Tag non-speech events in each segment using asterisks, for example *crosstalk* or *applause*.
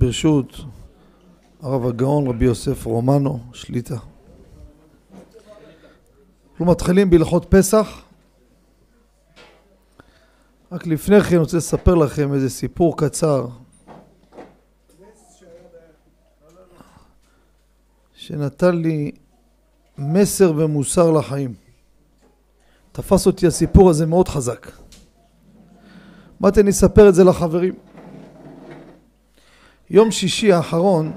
ברשות הרב הגאון רבי יוסף רומנו, שליטה. אנחנו מתחילים בהלכות פסח. רק לפני כן אני רוצה לספר לכם איזה סיפור קצר שנתן לי מסר ומוסר לחיים. תפס אותי הסיפור הזה מאוד חזק. באתי אני אספר את זה לחברים. יום שישי האחרון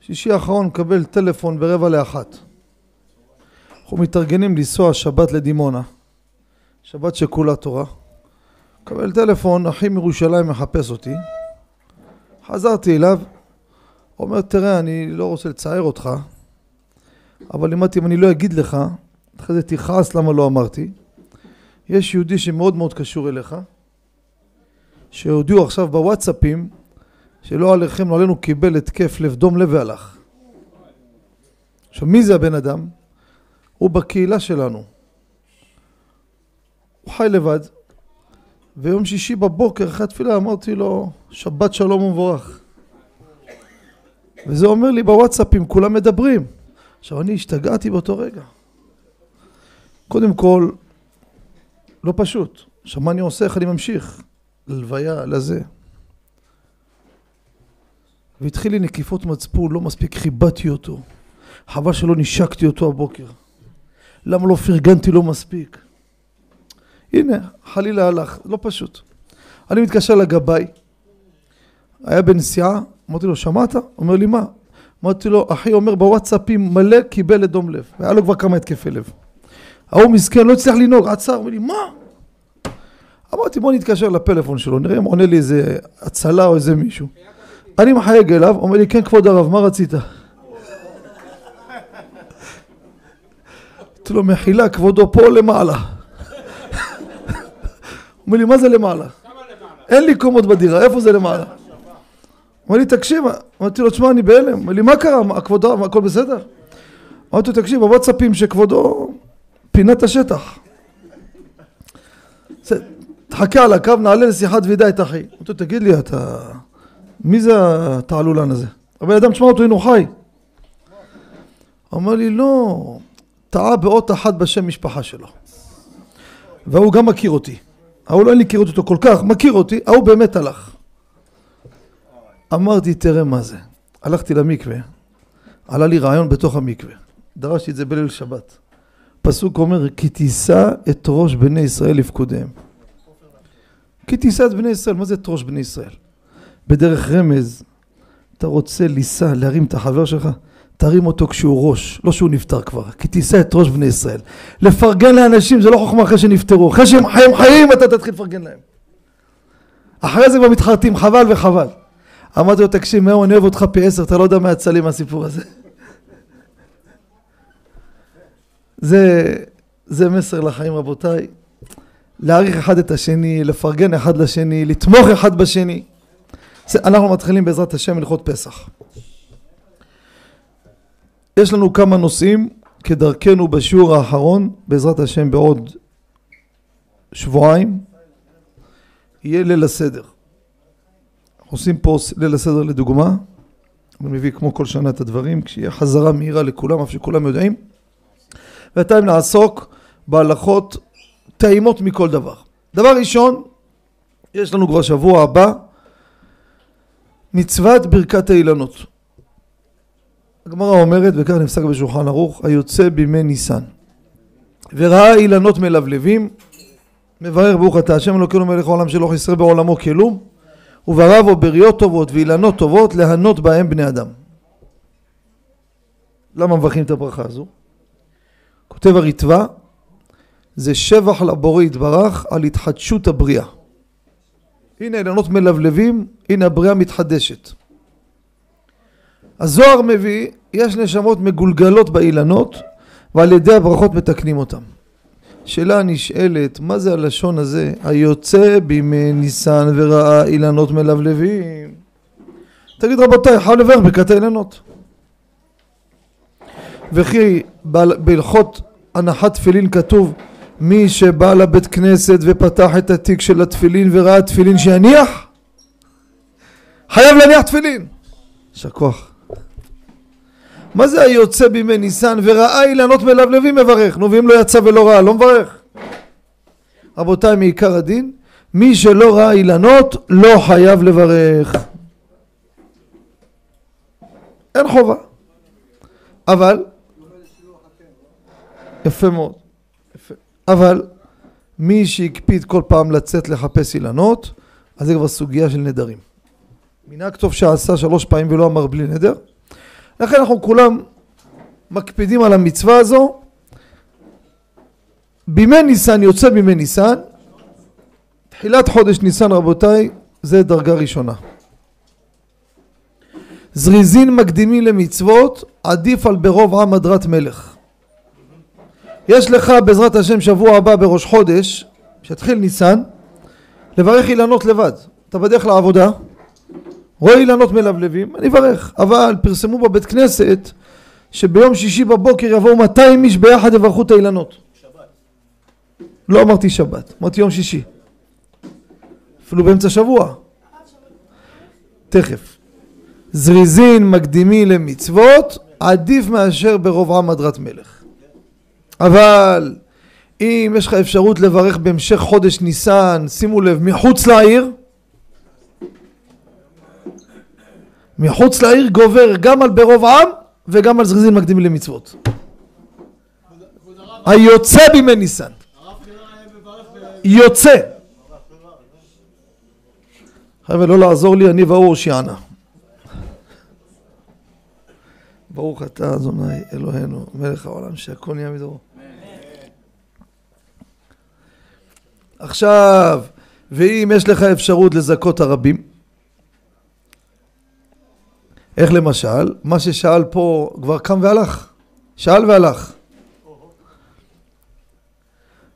שישי האחרון מקבל טלפון ברבע לאחת. אנחנו מתארגנים לנסוע שבת לדימונה, שבת שכולה תורה. מקבל טלפון, אחי מירושלים מחפש אותי. חזרתי אליו, אומר תראה אני לא רוצה לצער אותך, אבל לימדתי אם אני לא אגיד לך, אחרי זה תכעס למה לא אמרתי. יש יהודי שמאוד מאוד קשור אליך, שהודיעו עכשיו בוואטסאפים שלא עליכם, לא עלינו קיבל התקף לב, דום לב והלך. עכשיו מי זה הבן אדם? הוא בקהילה שלנו. הוא חי לבד, ויום שישי בבוקר אחרי התפילה אמרתי לו שבת שלום ומבורך. וזה אומר לי בוואטסאפים, כולם מדברים. עכשיו אני השתגעתי באותו רגע. קודם כל, לא פשוט. עכשיו מה אני עושה, איך אני ממשיך? ללוויה, לזה. והתחיל לי נקיפות מצפון, לא מספיק כיבדתי אותו. חבל שלא נשקתי אותו הבוקר. למה לא פרגנתי לו מספיק? הנה, חלילה הלך, לא פשוט. אני מתקשר לגבאי, היה בנסיעה, אמרתי לו, שמעת? אומר לי, מה? אמרתי לו, אחי אומר בוואטסאפים מלא קיבל לדום לב. והיה לו כבר כמה התקפי לב. ההוא מסכן, לא הצליח לנהוג, עצר, אומר לי, מה? אמרתי, בוא נתקשר לפלאפון שלו, נראה אם עונה לי איזה הצלה או איזה מישהו. אני מחייג אליו, אומר לי, כן כבוד הרב, מה רצית? אמרתי לו, מחילה, כבודו פה למעלה. אומר לי, מה זה למעלה? אין לי קומות בדירה, איפה זה למעלה? אומר לי, תקשיב, אמרתי לו, תשמע, אני בהלם. אומר לי, מה קרה? כבודו, הכל בסדר? אמרתי לו, תקשיב, הוואטסאפים שכבודו פינת השטח. תחכה על הקו, נעלה לשיחת וידאי את אחי. אמרתי לו, תגיד לי, אתה... מי זה התעלולן הזה? הבן אדם, תשמע אותו, הנה הוא חי. אומר לי, לא, טעה באות אחת בשם משפחה שלו. והוא גם מכיר אותי. ההוא לא אין לי הכיר אותו כל כך, מכיר אותי, ההוא באמת הלך. אמרתי, תראה מה זה. הלכתי למקווה, עלה לי רעיון בתוך המקווה. דרשתי את זה בליל שבת. פסוק אומר, כי תישא את ראש בני ישראל לפקודיהם. כי תישא את בני ישראל, מה זה את ראש בני ישראל? בדרך רמז, אתה רוצה לישא, להרים את החבר שלך, תרים אותו כשהוא ראש, לא שהוא נפטר כבר, כי תישא את ראש בני ישראל. לפרגן לאנשים זה לא חוכמה אחרי שנפטרו, אחרי שהם חיים חיים אתה תתחיל לפרגן להם. אחרי זה כבר מתחרטים, חבל וחבל. אמרתי לו, תקשיב, מאו, אני אוהב אותך פי עשר, אתה לא יודע מה יצא לי מהסיפור הזה. *laughs* זה, זה מסר לחיים רבותיי, להעריך אחד את השני, לפרגן אחד לשני, לתמוך אחד בשני. אנחנו מתחילים בעזרת השם הלכות פסח. יש לנו כמה נושאים כדרכנו בשיעור האחרון, בעזרת השם בעוד שבועיים, יהיה ליל הסדר. עושים פה ליל הסדר לדוגמה, אני מביא כמו כל שנה את הדברים, כשיהיה חזרה מהירה לכולם, אף שכולם יודעים. ועתיים לעסוק בהלכות טעימות מכל דבר. דבר ראשון, יש לנו כבר שבוע הבא מצוות ברכת האילנות. הגמרא אומרת, וכך נפסק בשולחן ערוך, היוצא בימי ניסן. וראה אילנות מלבלבים, מברך ברוך אתה השם אלוקינו מלך העולם שלא חסר בעולמו כלום, וברא בו בריות טובות ואילנות טובות להנות בהם בני אדם. למה מברכים את הברכה הזו? כותב הריטב"א, זה שבח לבורא יתברך על התחדשות הבריאה. הנה אילנות מלבלבים, הנה הבריאה מתחדשת. הזוהר מביא, יש נשמות מגולגלות באילנות ועל ידי הברכות מתקנים אותם. שאלה נשאלת, מה זה הלשון הזה? היוצא בימי ניסן וראה אילנות מלבלבים. תגיד רבותיי, חייב לברך ברכת האילנות. וכי בהלכות הנחת תפילין כתוב מי שבא לבית כנסת ופתח את התיק של התפילין וראה תפילין שיניח, חייב להניח תפילין. יישר כוח. מה זה היוצא בימי ניסן וראה אילנות מלבלבים מברך? נו ואם לא יצא ולא ראה, לא מברך? רבותיי, מעיקר הדין, מי שלא ראה אילנות לא חייב לברך. אין חובה. אבל, יפה מאוד. אבל מי שהקפיד כל פעם לצאת לחפש אילנות, אז זה כבר סוגיה של נדרים. מנהג טוב שעשה שלוש פעמים ולא אמר בלי נדר. לכן אנחנו כולם מקפידים על המצווה הזו. בימי ניסן יוצא בימי ניסן, תחילת חודש ניסן רבותיי, זה דרגה ראשונה. זריזין מקדימי למצוות, עדיף על ברוב עם הדרת מלך. יש לך בעזרת השם שבוע הבא בראש חודש, שיתחיל ניסן, לברך אילנות לבד. אתה בדרך לעבודה, רואה אילנות מלבלבים, אני אברך. אבל פרסמו בבית כנסת שביום שישי בבוקר יבואו 200 איש ביחד יברכו את האילנות. שבת. לא אמרתי שבת, אמרתי יום שישי. אפילו באמצע שבוע. תכף. זריזין מקדימי למצוות עדיף מאשר ברוב עם הדרת מלך. אבל אם יש לך אפשרות לברך בהמשך חודש ניסן, שימו לב, מחוץ לעיר, מחוץ לעיר גובר גם על ברוב עם וגם על זריזין מקדימי למצוות. היוצא בימי ניסן. יוצא. חבר'ה, לא לעזור לי, אני והוא שיענה. ברוך אתה אדוני אלוהינו מלך העולם שהכל נהיה מדורו. עכשיו, ואם יש לך אפשרות לזכות הרבים, איך למשל? מה ששאל פה כבר קם והלך. שאל והלך.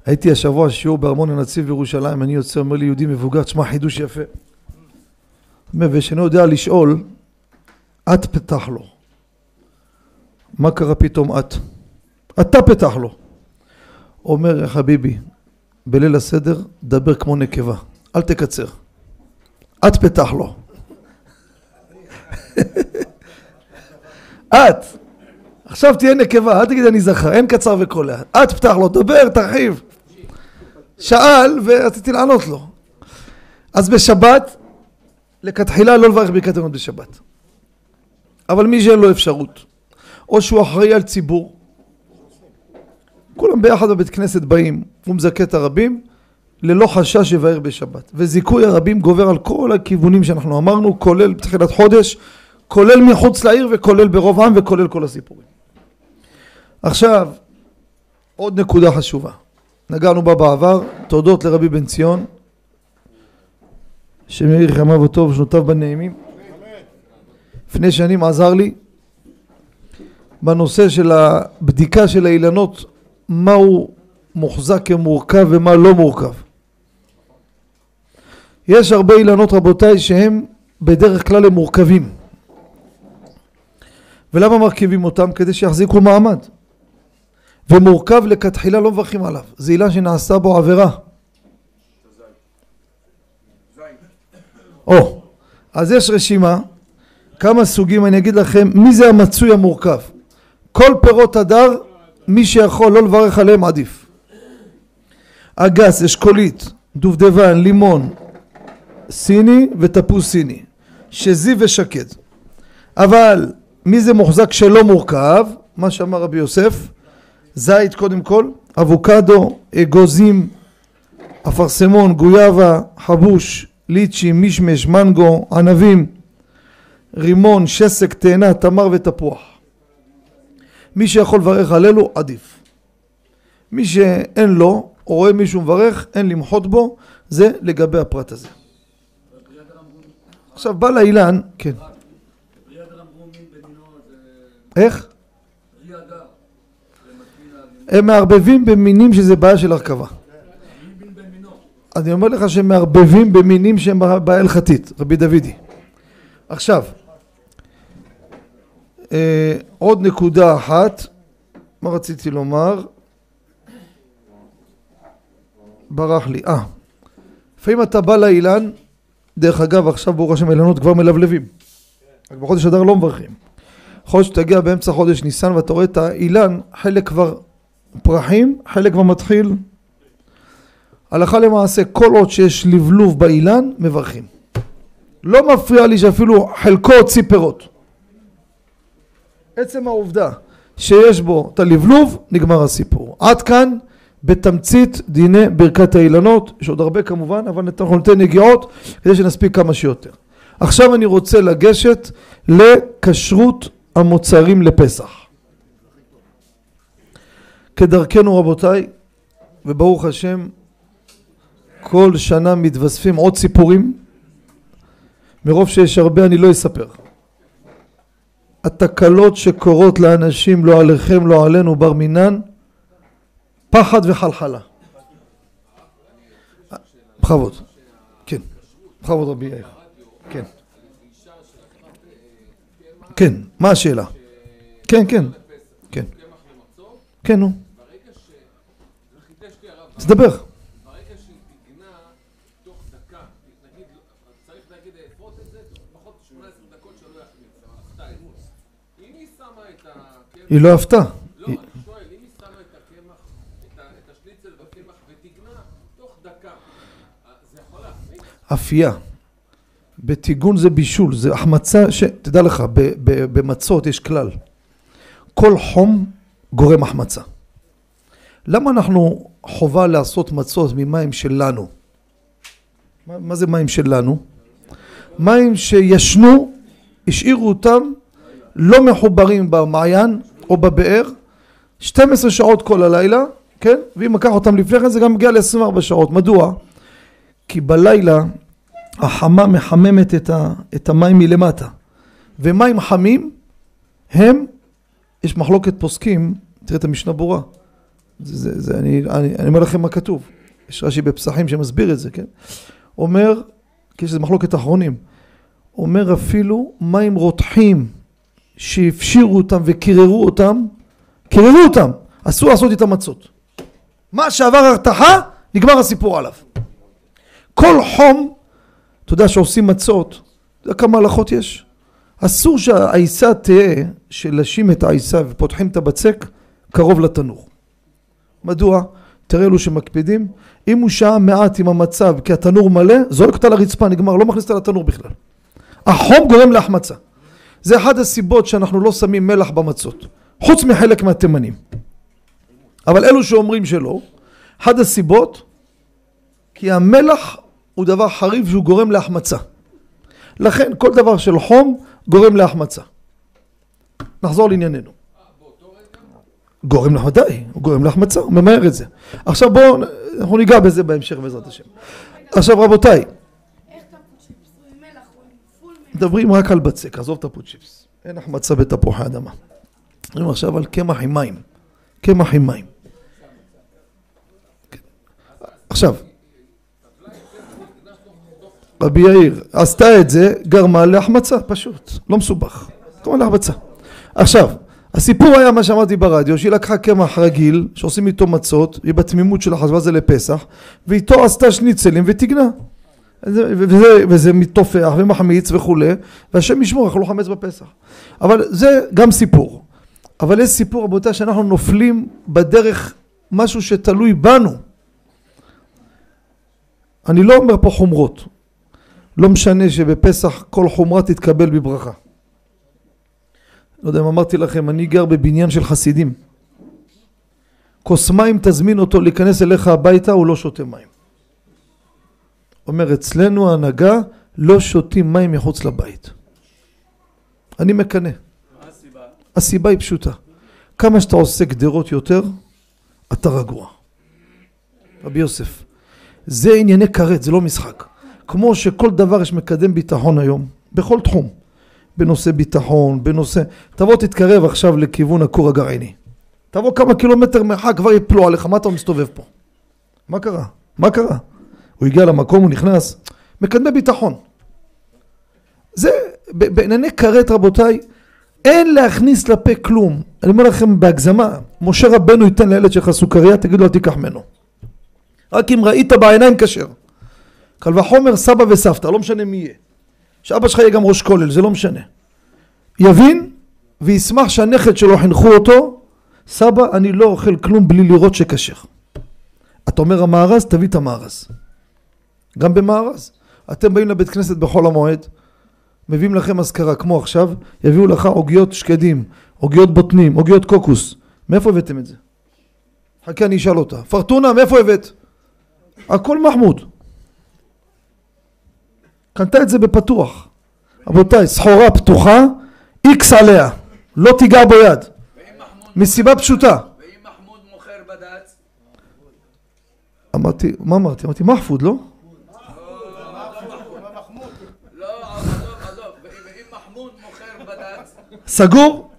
הייתי השבוע שיעור בארמון הנציב בירושלים, אני יוצא, אומר לי יהודי מבוגר, תשמע חידוש יפה. ושאינו יודע לשאול, את פתח לו. מה קרה פתאום את? אתה פתח לו. אומר חביבי, בליל הסדר, דבר כמו נקבה, אל תקצר. את פתח לו. *laughs* את. עכשיו תהיה נקבה, אל תגיד אני זכר, אין קצר וקולע. את פתח לו, דבר, תרחיב. שאל ורציתי לענות לו. אז בשבת, לכתחילה לא לברך ברכת אמונות בשבת. אבל מי שאין לו אפשרות, או שהוא אחראי על ציבור, כולם ביחד בבית כנסת באים, הוא מזכה את הרבים, ללא חשש יבהר בשבת. וזיכוי הרבים גובר על כל הכיוונים שאנחנו אמרנו, כולל בתחילת חודש, כולל מחוץ לעיר וכולל ברוב עם וכולל כל הסיפורים. עכשיו, עוד נקודה חשובה. נגענו בה בעבר, תודות לרבי בן ציון, שמאיר חמיו וטוב ושנותיו בנעימים. לפני שנים עזר לי בנושא של הבדיקה של האילנות, מהו מוחזק כמורכב ומה לא מורכב. יש הרבה אילנות רבותיי שהם בדרך כלל הם מורכבים. ולמה מרכיבים אותם? כדי שיחזיקו מעמד. ומורכב לכתחילה לא מברכים עליו. זה אילן שנעשה בו עבירה. או, אז יש רשימה, כמה סוגים, אני אגיד לכם, מי זה המצוי המורכב? כל פירות הדר, מי שיכול לא לברך עליהם עדיף. אגס, אשכולית, דובדבן, לימון, סיני ותפוס סיני, שזיו ושקד. אבל מי זה מוחזק שלא מורכב? מה שאמר רבי יוסף, זית קודם כל, אבוקדו, אגוזים, אפרסמון, גויאבה, חבוש, ליצ'י, מישמש, מנגו, ענבים, רימון, שסק, תאנה, תמר ותפוח. מי שיכול לברך על אלו עדיף. מי שאין לו, או רואה מישהו מברך, אין למחות בו, זה לגבי הפרט הזה. עכשיו בא לאילן, כן. איך? הם מערבבים במינים שזה בעיה של הרכבה. אני אומר לך שהם מערבבים במינים שהם בעיה הלכתית, רבי דודי. עכשיו, אה, עוד נקודה אחת, מה רציתי לומר? ברח לי. אה, לפעמים אתה בא לאילן, דרך אגב עכשיו ברוך השם אילנות כבר מלבלבים. רק בחודש אדר לא מברכים. יכול להיות שתגיע באמצע חודש ניסן ואתה רואה את האילן, חלק כבר פרחים, חלק כבר מתחיל. הלכה למעשה, כל עוד שיש לבלוב באילן, מברכים. לא מפריע לי שאפילו חלקו הוציא פירות. עצם העובדה שיש בו את הלבלוב, נגמר הסיפור. עד כאן בתמצית דיני ברכת האילנות, יש עוד הרבה כמובן, אבל אנחנו ניתן נגיעות כדי שנספיק כמה שיותר. עכשיו אני רוצה לגשת לכשרות המוצרים לפסח. כדרכנו רבותיי, וברוך השם, כל שנה מתווספים עוד סיפורים, מרוב שיש הרבה אני לא אספר. התקלות שקורות לאנשים, לא עליכם, לא עלינו, בר מינן, פחד וחלחלה. בכבוד. כן. בכבוד רבי יאיר. כן. כן, מה השאלה? כן, כן. כן. כן, נו. תדבר. היא לא עפתה. אפייה. בטיגון זה בישול, זה החמצה ש... תדע לך, במצות יש כלל. כל חום גורם החמצה. למה אנחנו חובה לעשות מצות ממים שלנו? מה, מה זה מים שלנו? מים שישנו, השאירו אותם לא מחוברים במעיין או בבאר 12 שעות כל הלילה, כן? ואם לקח אותם לפני כן זה גם מגיע ל-24 שעות. מדוע? כי בלילה החמה מחממת את, ה, את המים מלמטה ומים חמים הם, יש מחלוקת פוסקים, תראה את המשנה ברורה, זה, זה, זה, אני, אני, אני אומר לכם מה כתוב, יש רש"י בפסחים שמסביר את זה, כן? אומר, כי יש איזה מחלוקת אחרונים, אומר אפילו מים רותחים שהפשירו אותם וקיררו אותם, קיררו אותם, אסור לעשות איתם מצות. מה שעבר הרתחה, נגמר הסיפור עליו. כל חום, אתה יודע שעושים מצות, אתה יודע כמה הלכות יש? אסור שהעיסה תהיה, שלשים את העיסה ופותחים את הבצק קרוב לתנור. מדוע? תראה אלו שמקפידים, אם הוא שעה מעט עם המצב כי התנור מלא, זורק אותה לרצפה, נגמר, לא מכניס אותה לתנור בכלל. החום גורם להחמצה. זה אחת הסיבות שאנחנו לא שמים מלח במצות, חוץ מחלק מהתימנים. אבל אלו שאומרים שלא, אחת הסיבות, כי המלח הוא דבר חריף שהוא גורם להחמצה. לכן כל דבר של חום גורם להחמצה. נחזור לענייננו. גורם להחמצה, הוא גורם להחמצה, הוא ממהר את זה. עכשיו בואו, אנחנו ניגע בזה בהמשך בעזרת השם. עכשיו רבותיי, מדברים רק על בצק, עזוב את הפוצ'יפס. אין החמצה בתפוחי אדמה. מדברים עכשיו על קמח עם מים. קמח עם מים. עכשיו, רבי יאיר עשתה את זה, גרמה להחמצה, פשוט, לא מסובך. גרמה להחמצה. עכשיו, הסיפור היה מה שאמרתי ברדיו, שהיא לקחה קמח רגיל, שעושים איתו מצות, היא בתמימות שלה חשבה זה לפסח, ואיתו עשתה שניצלים ותגנה. וזה, וזה מתופח ומחמיץ וכולי, והשם ישמור, אנחנו לא חמץ בפסח. אבל זה גם סיפור. אבל יש סיפור, רבותיי, שאנחנו נופלים בדרך משהו שתלוי בנו. אני לא אומר פה חומרות. לא משנה שבפסח כל חומרה תתקבל בברכה. לא יודע אם אמרתי לכם, אני גר בבניין של חסידים. כוס מים תזמין אותו להיכנס אליך הביתה, הוא לא שותה מים. אומר אצלנו ההנהגה לא שותים מים מחוץ לבית. אני מקנא. הסיבה? הסיבה היא פשוטה. כמה שאתה עושה גדרות יותר, אתה רגוע. רבי יוסף. זה ענייני כרת, זה לא משחק. כמו שכל דבר יש מקדם ביטחון היום, בכל תחום. בנושא ביטחון, בנושא... תבוא תתקרב עכשיו לכיוון הכור הגרעיני. תבוא כמה קילומטר מרחק, כבר יפלו עליך, מה אתה מסתובב פה? מה קרה? מה קרה? הוא הגיע למקום, הוא נכנס, מקדמי ביטחון. זה, בענייני כרת רבותיי, אין להכניס לפה כלום. אני אומר לכם בהגזמה, משה רבנו ייתן לילד שלך סוכריה, תגיד לו אל תיקח ממנו. רק אם ראית בעיניים כשר. קל וחומר סבא וסבתא, לא משנה מי יהיה. שאבא שלך יהיה גם ראש כולל, זה לא משנה. יבין וישמח שהנכד שלו חינכו אותו, סבא, אני לא אוכל כלום בלי לראות שכשר. אתה אומר המארז, תביא את המארז. גם במארז. אתם באים לבית כנסת בחול המועד, מביאים לכם אזכרה, כמו עכשיו, יביאו לך עוגיות שקדים, עוגיות בוטנים, עוגיות קוקוס. מאיפה הבאתם את זה? חכה אני אשאל אותה. פרטונה, מאיפה הבאת? הכל מחמוד. קנתה את זה בפתוח. רבותיי, סחורה פתוחה, איקס עליה. לא תיגע ביד. מסיבה פשוטה. ואם מחמוד מוכר בד"ץ? אמרתי, מה אמרתי? אמרתי מחפוד? לא, עזוב, עזוב. ואם ואם מחמוד מוכר בד"ץ, סגור?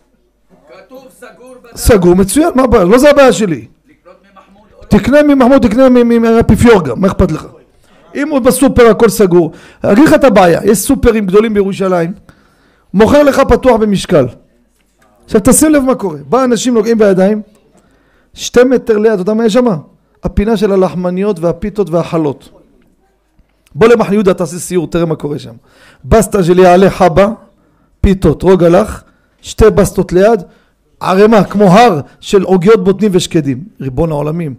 כתוב סגור בד"ץ. סגור, מצוין, מה הבעיה? לא זה הבעיה שלי. תקנה ממחמוד, תקנה מהאפיפיור גם, מה אכפת לך? אם הוא בסופר הכל סגור, אגיד לך את הבעיה, יש סופרים גדולים בירושלים, מוכר לך פתוח במשקל. עכשיו תשים לב מה קורה, בא אנשים נוגעים בידיים, שתי מטר ליד, אתה יודע מה יש שם? הפינה של הלחמניות והפיתות והחלות. בוא למחנה יהודה תעשה סיור, תראה מה קורה שם. בסטה של יעלה חבה, פיתות, רוגלח, שתי בסטות ליד, ערימה כמו הר של עוגיות בוטנים ושקדים. ריבון העולמים.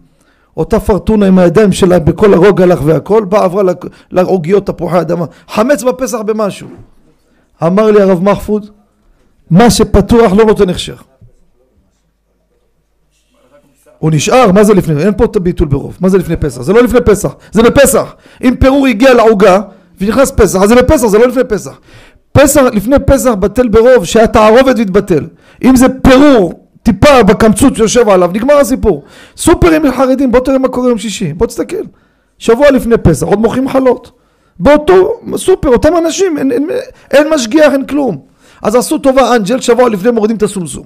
אותה פרטונה עם הידיים שלה בכל הרוגלח והכל, באה עברה לעוגיות תפוחי אדמה. חמץ בפסח במשהו. אמר לי הרב מחפוד, מה שפתוח לא נותן הכשר. הוא נשאר, מה זה לפני? אין פה את הביטול ברוב, מה זה לפני פסח? זה לא לפני פסח, זה בפסח. אם פירור הגיע לעוגה ונכנס פסח, אז זה בפסח, זה לא לפני פסח. פסח, לפני פסח בטל ברוב שהתערובת מתבטל. אם זה פירור טיפה בקמצוץ שיושב עליו, נגמר הסיפור. סופרים חרדים, בוא תראה מה קורה יום שישי, בוא תסתכל. שבוע לפני פסח, עוד מוכרים חלות. באותו סופר, אותם אנשים, אין, אין, אין משגיח, אין כלום. אז עשו טובה אנג'ל, שבוע לפני מורידים את הסומסום.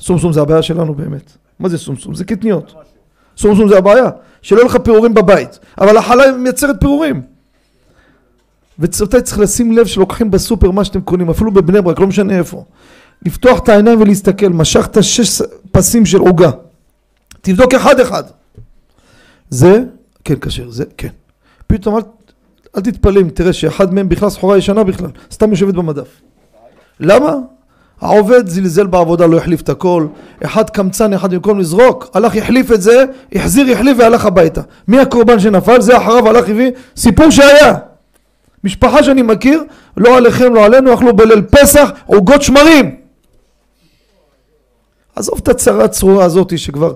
סומסום זה הבעיה שלנו באמת. מה זה סומסום? זה קטניות. סומסום זה הבעיה, שלא יהיו לך פירורים בבית. אבל החלה מייצרת פירורים. ואתה צריך לשים לב שלוקחים בסופר מה שאתם קונים, אפילו בבני ברק, לא משנה איפה. לפתוח את העיניים ולהסתכל, משכת שש פסים של עוגה. תבדוק אחד אחד. זה, כן כשר, זה, כן. פתאום אל, אל תתפלא אם תראה שאחד מהם בכלל סחורה ישנה בכלל, סתם יושבת במדף. למה? העובד זלזל בעבודה, לא החליף את הכל, אחד קמצן, אחד במקום לזרוק, הלך החליף את זה, החזיר, החליף והלך הביתה. מי הקורבן שנפל? זה אחריו הלך הביא, סיפור שהיה. משפחה שאני מכיר, לא עליכם, לא עלינו, אכלו בליל פסח עוגות שמרים. עזוב את הצרה הצרורה הזאת שכבר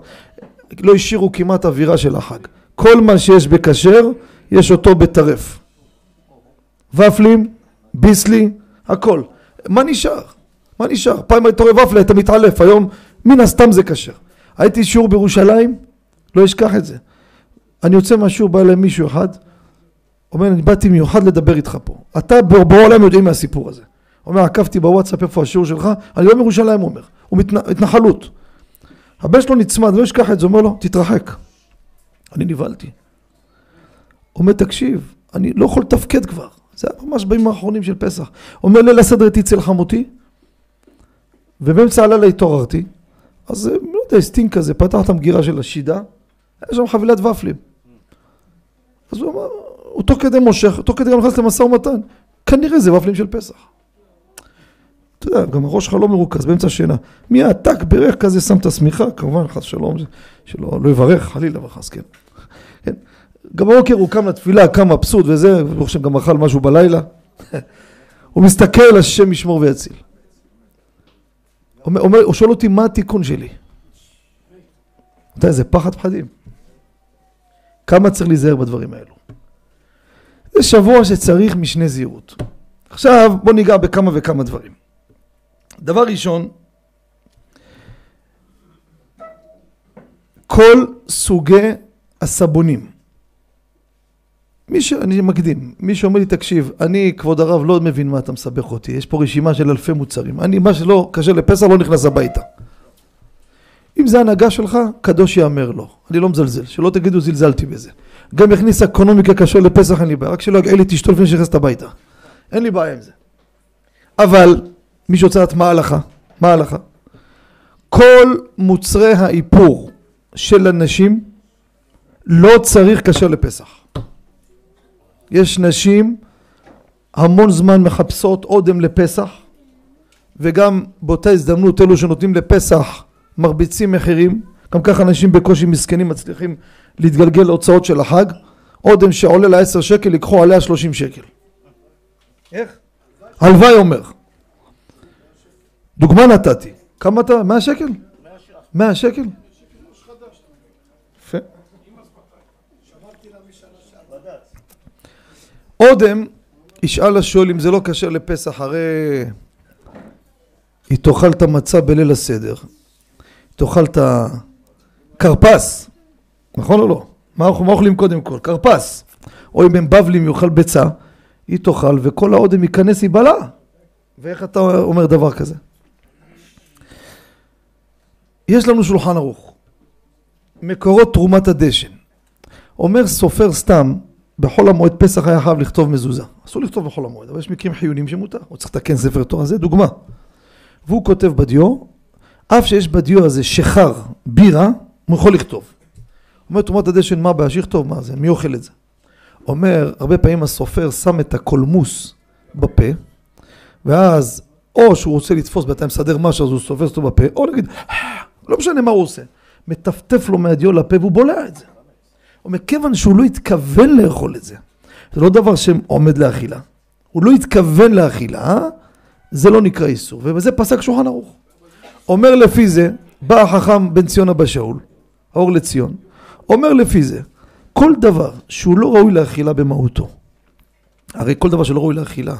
לא השאירו כמעט אווירה של החג. כל מה שיש בכשר, יש אותו בטרף. ופלים, ביסלי, הכל. מה נשאר? מה נשאר? פעם היית רואה ופלה, היית מתעלף, היום מן הסתם זה כשר. הייתי שיעור בירושלים, לא אשכח את זה. אני יוצא מהשיעור, בא אליי מישהו אחד, אומר, אני באתי מיוחד לדבר איתך פה. אתה בעולם יודעים מהסיפור הזה. אומר, עקבתי בוואטסאפ איפה השיעור שלך, אני לא מירושלים, הוא אומר. הוא מתנחלות. הבן שלו נצמד, לא אשכח את זה, אומר לו, תתרחק. אני נבהלתי. אומר, תקשיב, אני לא יכול לתפקד כבר. זה היה ממש בימים האחרונים של פסח. אומר, ליל הסדר הייתי אצל חמותי, ובאמצע הלילה התעוררתי, אז לא יודע, סטינק כזה, פתח את המגירה של השידה, היה שם חבילת ופלים. אז הוא אמר, הוא תוך כדי מושך, תוך כדי גם נכנס למשא ומתן, כנראה זה ופלים של פסח. אתה יודע, גם הראש שלך לא מרוכז באמצע השינה. מיד, טק, ברך כזה, שם את השמיכה, כמובן, חס שלום, שלא לא יברך, חלילה וחס, כן. כן. גם בבוקר הוא קם לתפילה, קם מבסוט וזה, הוא חושב גם אכל משהו בלילה. *laughs* הוא מסתכל, השם ישמור ויציל. אומר, הוא שואל אותי, מה התיקון שלי? אתה יודע, זה פחד פחדים. כמה צריך להיזהר בדברים האלו? זה שבוע שצריך משנה זהירות. עכשיו בוא ניגע בכמה וכמה דברים. דבר ראשון, כל סוגי הסבונים. מי ש... אני מקדים, מי שאומר לי תקשיב, אני כבוד הרב לא מבין מה אתה מסבך אותי, יש פה רשימה של אלפי מוצרים, אני מה שלא כשר לפסח לא נכנס הביתה. אם זה הנהגה שלך, קדוש יאמר לו, אני לא מזלזל, שלא תגידו זלזלתי בזה. גם יכניס אקונומיקה כשר לפסח אין לי בעיה, רק שלא יגעה לי את אשתו לפני שנכנסת הביתה. אין לי בעיה עם זה. אבל, מי שרוצה לדעת מה ההלכה, מה ההלכה? כל מוצרי האיפור של הנשים לא צריך כשר לפסח. יש נשים המון זמן מחפשות אודם לפסח וגם באותה הזדמנות אלו שנותנים לפסח מרביצים מחירים גם ככה אנשים בקושי מסכנים מצליחים להתגלגל להוצאות של החג אודם שעולה לה עשר שקל ייקחו עליה שלושים שקל איך? הלוואי אומר דוגמה נתתי כמה אתה? מאה שקל? מאה שקל? יפה אודם ישאל השואל אם זה לא כשר לפסח הרי היא תאכל את המצה בליל הסדר תאכל את הכרפס נכון או לא? מה אנחנו אוכלים קודם כל? כרפס. או אם הם בבלים יאכל ביצה היא תאכל וכל האודם ייכנס ייבלע ואיך אתה אומר דבר כזה? יש לנו שולחן ערוך. מקורות תרומת הדשן. אומר סופר סתם בחול המועד פסח היה חייב לכתוב מזוזה. אסור לכתוב בחול המועד אבל יש מקרים חיוניים שמותר. הוא צריך לתקן ספר תורה זה דוגמה. והוא כותב בדיו אף שיש בדיו הזה שחר בירה הוא יכול לכתוב אומר תרומת הדשן מה הבעיה שיכתוב מה זה מי אוכל את זה אומר הרבה פעמים הסופר שם את הקולמוס בפה ואז או שהוא רוצה לתפוס ואתה מסדר משהו אז הוא סופר אותו בפה או נגיד לא משנה מה הוא עושה מטפטף לו מהדיו לפה והוא בולע את זה הוא אומר, כיוון שהוא לא התכוון לאכול את זה, זה לא דבר שעומד לאכילה. הוא לא התכוון לאכילה, זה לא נקרא איסור, ובזה פסק שולחן ערוך. אומר לפי זה, בא החכם בן ציון אבא שאול, האור לציון, אומר לפי זה, כל דבר שהוא לא ראוי לאכילה במהותו, הרי כל דבר שלא ראוי לאכילה,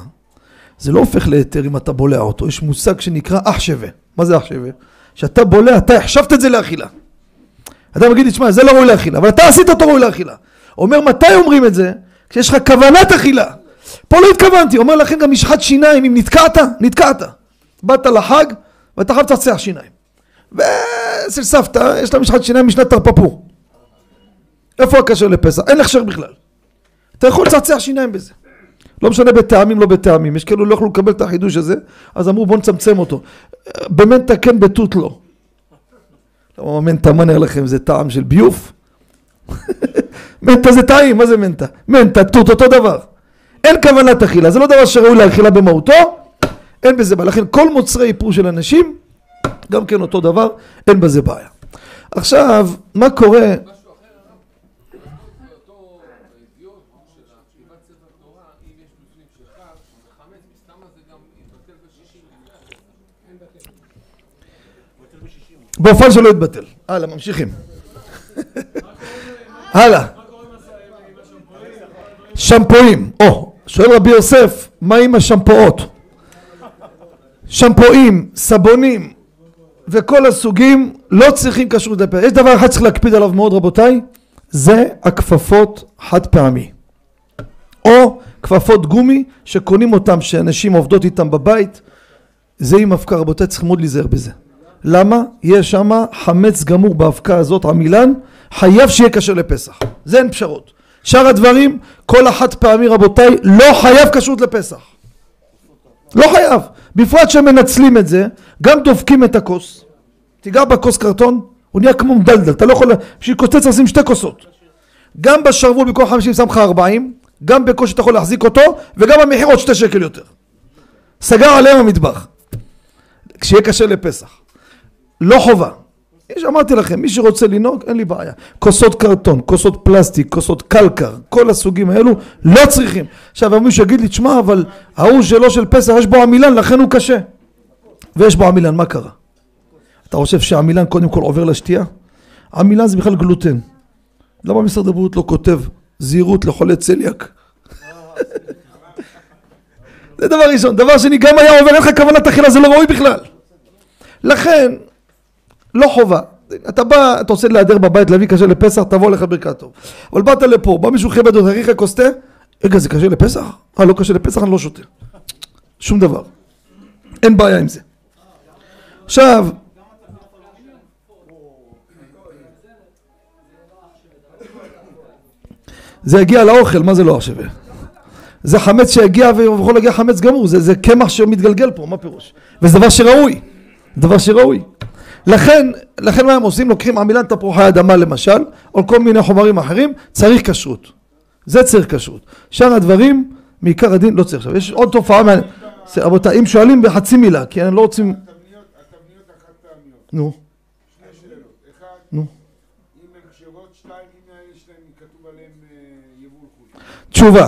זה לא הופך להיתר אם אתה בולע אותו, יש מושג שנקרא אח שווה. מה זה אח שווה? שאתה בולע, אתה החשבת את זה לאכילה. אתה מגיד לי, תשמע, זה לא ראוי לאכילה, אבל אתה עשית אותו ראוי לאכילה. אומר, מתי אומרים את זה? כשיש לך כוונת אכילה. פה לא התכוונתי, אומר לכם גם משחת שיניים, אם נתקעת, נתקעת. באת לחג, ואתה חייב לצחצח שיניים. ואצל סבתא, יש לה משחת שיניים משנת תרפפור. איפה הקשר לפסח? אין הכשר בכלל. אתה יכול לצחצח שיניים בזה. לא משנה בטעמים, לא בטעמים. יש כאלו לא יכלו לקבל את החידוש הזה, אז אמרו בואו נצמצם אותו. במנטה כן, בתות לא. מנטה, מה נראה לכם? זה טעם של ביוף? *laughs* מנטה זה טעים, מה זה מנטה? מנטה, תות, אותו דבר. אין כוונת אכילה, זה לא דבר שראוי לאכילה במהותו, אין בזה בעיה. לכן כל מוצרי איפור של אנשים, גם כן אותו דבר, אין בזה בעיה. עכשיו, מה קורה... באופן שלא יתבטל. הלאה, ממשיכים. הלאה. שמפואים. או, שואל רבי יוסף, מה עם השמפואות? שמפואים, סבונים וכל הסוגים לא צריכים כשרות לפרק. יש דבר אחד שצריך להקפיד עליו מאוד רבותיי, זה הכפפות חד פעמי. או כפפות גומי שקונים אותם שאנשים עובדות איתם בבית, זה עם אבקה רבותיי צריך מאוד להיזהר בזה. למה? יש שם חמץ גמור באבקה הזאת, עמילן, חייב שיהיה כשר לפסח. זה אין פשרות. שאר הדברים, כל החד פעמי רבותיי, לא חייב כשרות לפסח. לא חייב. בפרט שמנצלים את זה, גם דופקים את הכוס. תיגע בכוס קרטון, הוא נהיה כמו מדלדל, אתה לא יכול, בשביל קוצץ לשים שתי כוסות. גם בשרוול במקום 50 שם לך 40, גם בקושי אתה יכול להחזיק אותו, וגם המחיר עוד שתי שקל יותר. סגר עליהם המטבח. כשיהיה כשר לפסח. לא חובה. יש, אמרתי לכם, מי שרוצה לנהוג, אין לי בעיה. כוסות קרטון, כוסות פלסטיק, כוסות קלקר, כל הסוגים האלו, לא צריכים. עכשיו, מישהו יגיד לי, תשמע, אבל ההוא שלו של פסח, יש בו עמילן, לכן הוא קשה. ויש בו עמילן, מה קרה? אתה חושב שהעמילן קודם כל עובר לשתייה? עמילן זה בכלל גלוטן. למה משרד הבריאות לא כותב זהירות לחולי צליאק? *laughs* זה דבר ראשון. דבר שני, גם היה עובר, אין לך כוונת אכילה, זה לא ראוי בכלל. לכן, לא חובה. אתה בא, אתה רוצה להיעדר בבית, להביא כשר לפסח, תבוא לך ברכת טוב. אבל באת לפה, בא מישהו כיבד אותך, ריחה תה, רגע, זה כשר לפסח? אה, לא כשר לפסח, אני לא שותה. שום דבר. אין בעיה עם זה. עכשיו, זה יגיע לאוכל, מה זה לא שווה? זה חמץ שהגיע ויכול להגיע חמץ גמור, זה קמח שמתגלגל פה, מה פירוש? וזה דבר שראוי. דבר שראוי. לכן, לכן מה הם עושים? לוקחים עמילן תפוחי אדמה למשל, או כל מיני חומרים אחרים, צריך כשרות. זה צריך כשרות. שאר הדברים, מעיקר הדין לא צריך. עכשיו, יש עוד תופעה מעניינת. רבותיי, אם שואלים בחצי מילה, כי אני לא רוצים... נו, נו. אה, יבול חו"ל. תשובה.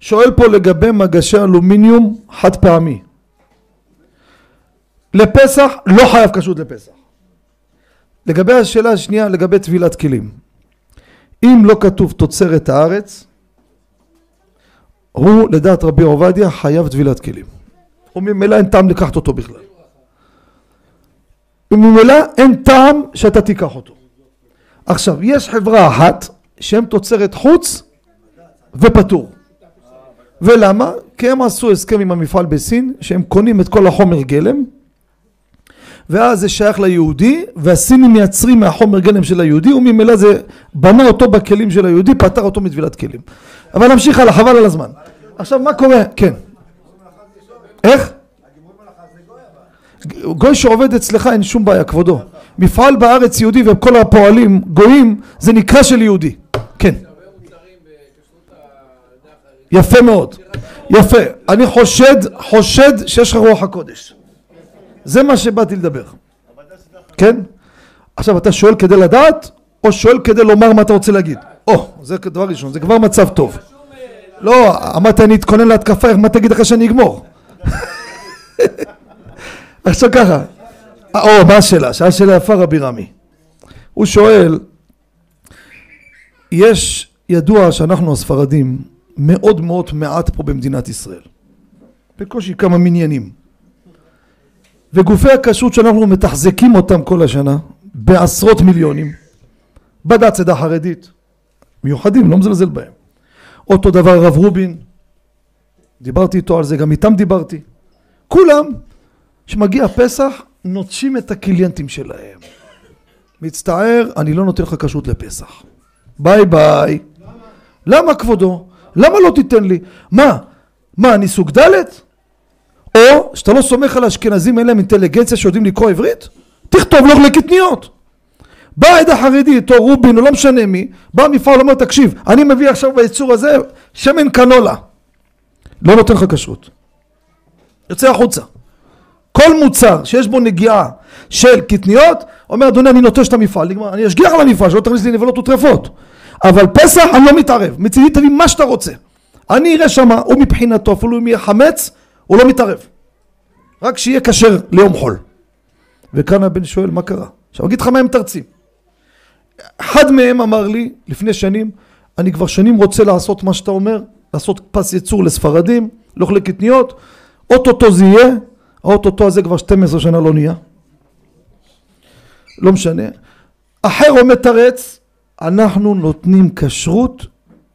שואל פה לגבי מגשי אלומיניום חד פעמי. לפסח לא חייב כשרות לפסח. לגבי השאלה השנייה לגבי טבילת כלים. אם לא כתוב תוצרת הארץ, הוא לדעת רבי עובדיה חייב טבילת כלים. וממילא אין טעם לקחת אותו בכלל. וממילא אין טעם שאתה תיקח אותו. עכשיו, יש חברה אחת שהם תוצרת חוץ ופטור. ולמה? כי הם עשו הסכם עם המפעל בסין שהם קונים את כל החומר גלם ואז זה שייך ליהודי והסינים מייצרים מהחומר גלם של היהודי וממילא זה בנה אותו בכלים של היהודי פטר אותו מטבילת כלים אבל נמשיך הלאה חבל על הזמן עכשיו מה קורה? כן איך? גוי שעובד אצלך אין שום בעיה כבודו מפעל בארץ יהודי וכל הפועלים גויים זה נקרא של יהודי כן. יפה מאוד, יפה. אני חושד, חושד שיש לך רוח הקודש. זה מה שבאתי לדבר. כן? עכשיו אתה שואל כדי לדעת, או שואל כדי לומר מה אתה רוצה להגיד? או, זה דבר ראשון, זה כבר מצב טוב. לא, אמרתי אני אתכונן להתקפה, מה תגיד אחרי שאני אגמור? *laughs* עכשיו ככה, או, מה השאלה? שאלה שאלה יפה רבי רמי. הוא שואל, יש, ידוע שאנחנו הספרדים מאוד מאוד מעט פה במדינת ישראל. בקושי כמה מניינים. וגופי הכשרות שאנחנו מתחזקים אותם כל השנה בעשרות מיליונים, בד"ץ עדה חרדית, מיוחדים, לא מזלזל בהם. אותו דבר הרב רובין, דיברתי איתו על זה, גם איתם דיברתי. כולם, כשמגיע פסח, נוטשים את הקליינטים שלהם. מצטער, אני לא נותן לך כשרות לפסח. bye bye. למה כבודו? למה לא תיתן לי? מה? מה, אני סוג ד'? או שאתה לא סומך על האשכנזים, אין להם אינטליגנציה שיודעים לקרוא עברית? תכתוב לו לקטניות. בא העדה החרדית, או רובין, או לא משנה מי, בא המפעל אומר, תקשיב, אני מביא עכשיו בייצור הזה שמן קנולה. לא נותן לך כשרות. יוצא החוצה. כל מוצר שיש בו נגיעה של קטניות, אומר אדוני אני נוטש את המפעל, נגמר, אני אשגיח על המפעל שלא תכניס לי נבלות וטרפות, אבל פסח אני לא מתערב, מצידי תביא מה שאתה רוצה, אני אראה שמה, הוא מבחינתו אפילו אם יהיה חמץ, הוא לא מתערב, רק שיהיה כשר ליום חול. וכאן הבן שואל מה קרה, עכשיו אגיד לך מה הם מתרצים, אחד מהם אמר לי לפני שנים, אני כבר שנים רוצה לעשות מה שאתה אומר, לעשות פס ייצור לספרדים, לא אוכלי קטניות, אוטוטו זה יהיה, האוטוטו הזה כבר 12 שנה לא נהיה. לא משנה. אחר הוא מתרץ, אנחנו נותנים כשרות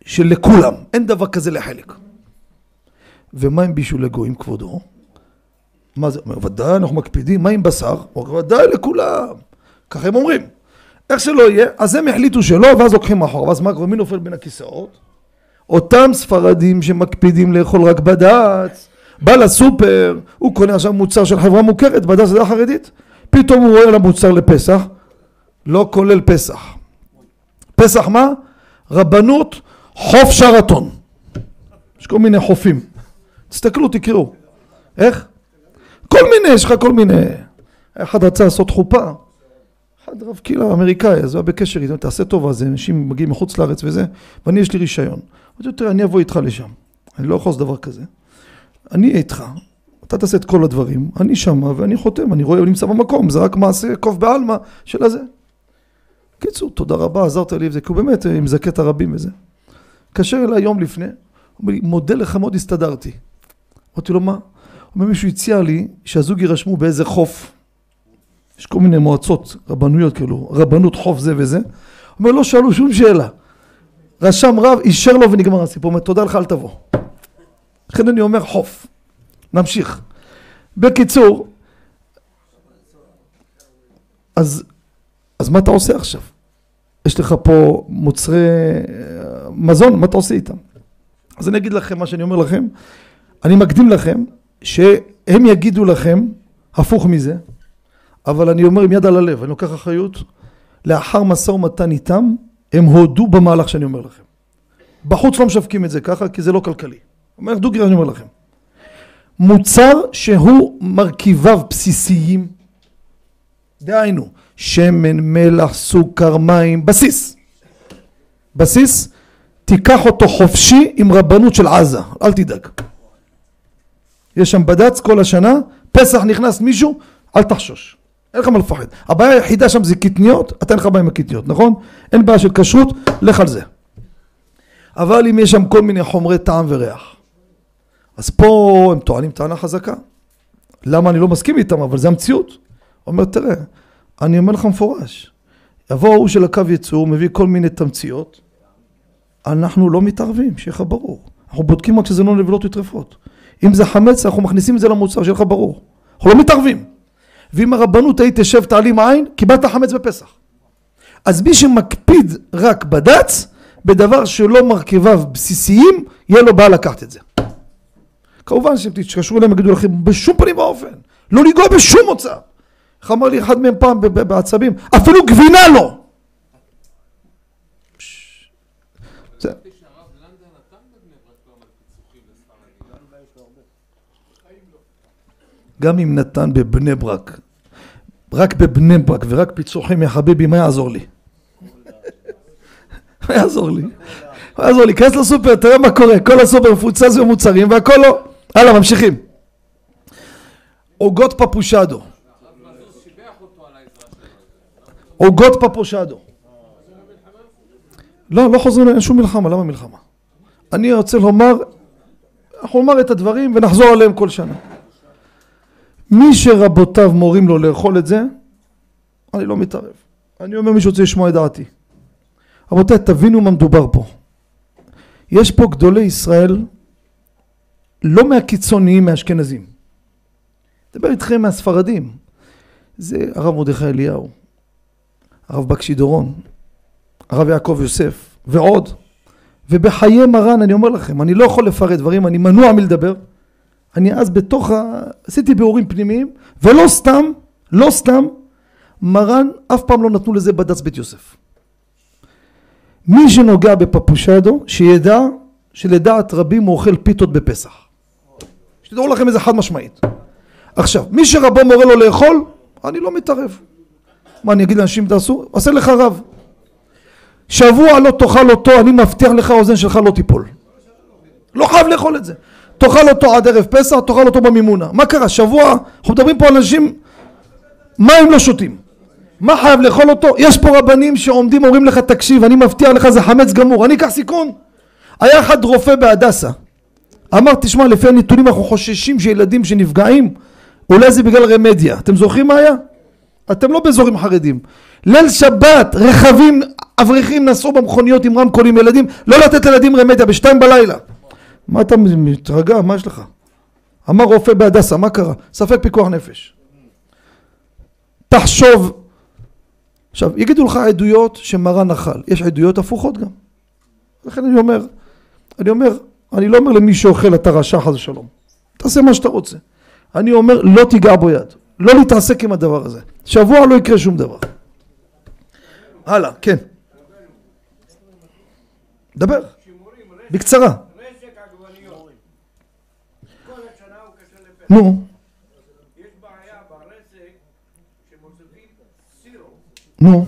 שלכולם, אין דבר כזה לחלק. ומה עם בישול לגויים כבודו? מה זה? אומר, ודאי אנחנו מקפידים, מה עם בשר? הוא אומר, ודאי לכולם. ככה הם אומרים. איך שלא יהיה, אז הם החליטו שלא, ואז לוקחים אחורה, ואז מה קורה? מי נופל בין הכיסאות? אותם ספרדים שמקפידים לאכול רק בד"ץ, בא לסופר, הוא קונה עכשיו מוצר של חברה מוכרת, בד"ץ זה החרדית, פתאום הוא רואה על המוצר לפסח, לא כולל פסח. פסח מה? רבנות חוף שרתון. יש כל מיני חופים. תסתכלו, תקראו. איך? כל מיני, יש לך כל מיני. אחד רצה לעשות חופה, אחד רב קהילה אמריקאי, אז הוא היה בקשר איתו, תעשה טוב, אז אנשים מגיעים מחוץ לארץ וזה, ואני יש לי רישיון. אמרתי לו, תראה, אני אבוא איתך לשם, אני לא יכול לעשות דבר כזה. אני איתך, אתה תעשה את כל הדברים, אני שמה ואני חותם, אני רואה, הוא נמצא במקום, זה רק מעשה קוף בעלמא של הזה. קיצור, תודה רבה, עזרת לי וזה, כי הוא באמת עם זקת הרבים וזה. התקשר אליי יום לפני, הוא אומר לי, מודה לך מאוד, הסתדרתי. אמרתי לו, מה? הוא אומר, מישהו הציע לי שהזוג יירשמו באיזה חוף. יש כל מיני מועצות, רבנויות כאילו, רבנות חוף זה וזה. הוא אומר, לא שאלו שום שאלה. רשם רב, אישר לו ונגמר הסיפור. הוא אומר, תודה לך, אל תבוא. לכן אני אומר חוף. נמשיך. בקיצור, אז, אז מה אתה עושה עכשיו? יש לך פה מוצרי אה, מזון, מה אתה עושה איתם? אז אני אגיד לכם מה שאני אומר לכם. אני מקדים לכם שהם יגידו לכם הפוך מזה. אבל אני אומר עם יד על הלב, אני לוקח אחריות. לאחר משא ומתן איתם, הם הודו במהלך שאני אומר לכם. בחוץ לא משווקים את זה ככה, כי זה לא כלכלי. אומר דוגרי, אני אומר לכם. מוצר שהוא מרכיביו בסיסיים, דהיינו, שמן, מלח, סוכר, מים, בסיס. בסיס, תיקח אותו חופשי עם רבנות של עזה, אל תדאג. יש שם בד"ץ כל השנה, פסח נכנס מישהו, אל תחשוש. אין לך מה לפחד. הבעיה היחידה שם זה קטניות, אתה אין לך בעיה עם הקטניות, נכון? אין בעיה של כשרות, לך על זה. אבל אם יש שם כל מיני חומרי טעם וריח, אז פה הם טוענים טענה חזקה. למה אני לא מסכים איתם, אבל זה המציאות. אומר, תראה, אני אומר לך מפורש, יבוא ההוא של הקו ייצור, מביא כל מיני תמציות, אנחנו לא מתערבים, שיהיה לך ברור. אנחנו בודקים רק שזה לא נבלות וטרפות. אם זה חמץ, אנחנו מכניסים את זה למוצר, שיהיה לך ברור. אנחנו לא מתערבים. ואם הרבנות היית תשב תעלים עין, קיבלת חמץ בפסח. אז מי שמקפיד רק בד"ץ, בדבר שלא מרכיביו בסיסיים, יהיה לו בעיה לקחת את זה. כמובן שאם תתקשרו אליהם יגידו לכם בשום פנים ואופן, לא לנגוע בשום מוצר. איך אמר לי אחד מהם פעם בעצבים, אפילו גבינה לא. פש. זה- חשבתי שהרב לנדא נתן בבני ברק לא עמד פיצוחים לספרדים. גם אם נתן בבני ברק, רק בבני ברק ורק פיצוחים יא חביבי, מה יעזור לי? *laughs* מה יעזור לי? מה יעזור לי? כנס לסופר, תראה מה קורה, כל הסופר מפוצץ במוצרים והכל לא. הלאה, ממשיכים. עוגות פפושדו. עוגות פפושדו. לא, לא חוזרים, אין שום מלחמה, למה מלחמה? אני רוצה לומר, אנחנו נאמר את הדברים ונחזור עליהם כל שנה. מי שרבותיו מורים לו לאכול את זה, אני לא מתערב. אני אומר מי שרוצה לשמוע את דעתי. רבותיי, תבינו מה מדובר פה. יש פה גדולי ישראל, לא מהקיצוניים, מהאשכנזים. מדבר איתכם מהספרדים. זה הרב מרדכי אליהו, הרב בקשי דורון, הרב יעקב יוסף ועוד. ובחיי מרן אני אומר לכם, אני לא יכול לפרט דברים, אני מנוע מלדבר. אני אז בתוך ה... עשיתי ביאורים פנימיים, ולא סתם, לא סתם, מרן אף פעם לא נתנו לזה בד"ץ בית יוסף. מי שנוגע בפפושדו, שידע שלדעת רבים הוא אוכל פיתות בפסח. שתדעו לכם איזה חד משמעית. עכשיו, מי שרבו מורה לו לאכול, אני לא מתערב. מה אני אגיד לאנשים תעשו? עשה לך רב. שבוע לא תאכל אותו, אני מבטיח לך האוזן שלך לא תיפול. לא חייב לאכול את זה. תאכל אותו עד ערב פסח, תאכל אותו במימונה. מה קרה? שבוע, אנחנו מדברים פה על אנשים, מים לא שותים. מה חייב לאכול אותו? יש פה רבנים שעומדים אומרים לך תקשיב אני מבטיח לך זה חמץ גמור אני אקח סיכון היה אחד רופא בהדסה אמר תשמע לפי הנתונים אנחנו חוששים שילדים שנפגעים אולי זה בגלל רמדיה אתם זוכרים מה היה? אתם לא באזורים חרדים ליל שבת רכבים אברכים נסעו במכוניות עם רמקולים ילדים לא לתת לילדים רמדיה בשתיים בלילה מה אתה מתרגע מה יש לך? אמר רופא בהדסה מה קרה? ספק פיקוח נפש תחשוב עכשיו, יגידו לך עדויות שמרן אכל, יש עדויות הפוכות גם. לכן אני אומר, אני אומר, אני לא אומר למי שאוכל אתה רשע חס ושלום. תעשה מה שאתה רוצה. אני אומר, לא תיגע בו יד. לא להתעסק עם הדבר הזה. שבוע לא יקרה שום דבר. הלאה, כן. דבר, בקצרה. רסק עגבניות. כל השנה הוא קשה לפסח. נו, יש בעיה ברסק שמוסיפים. נו.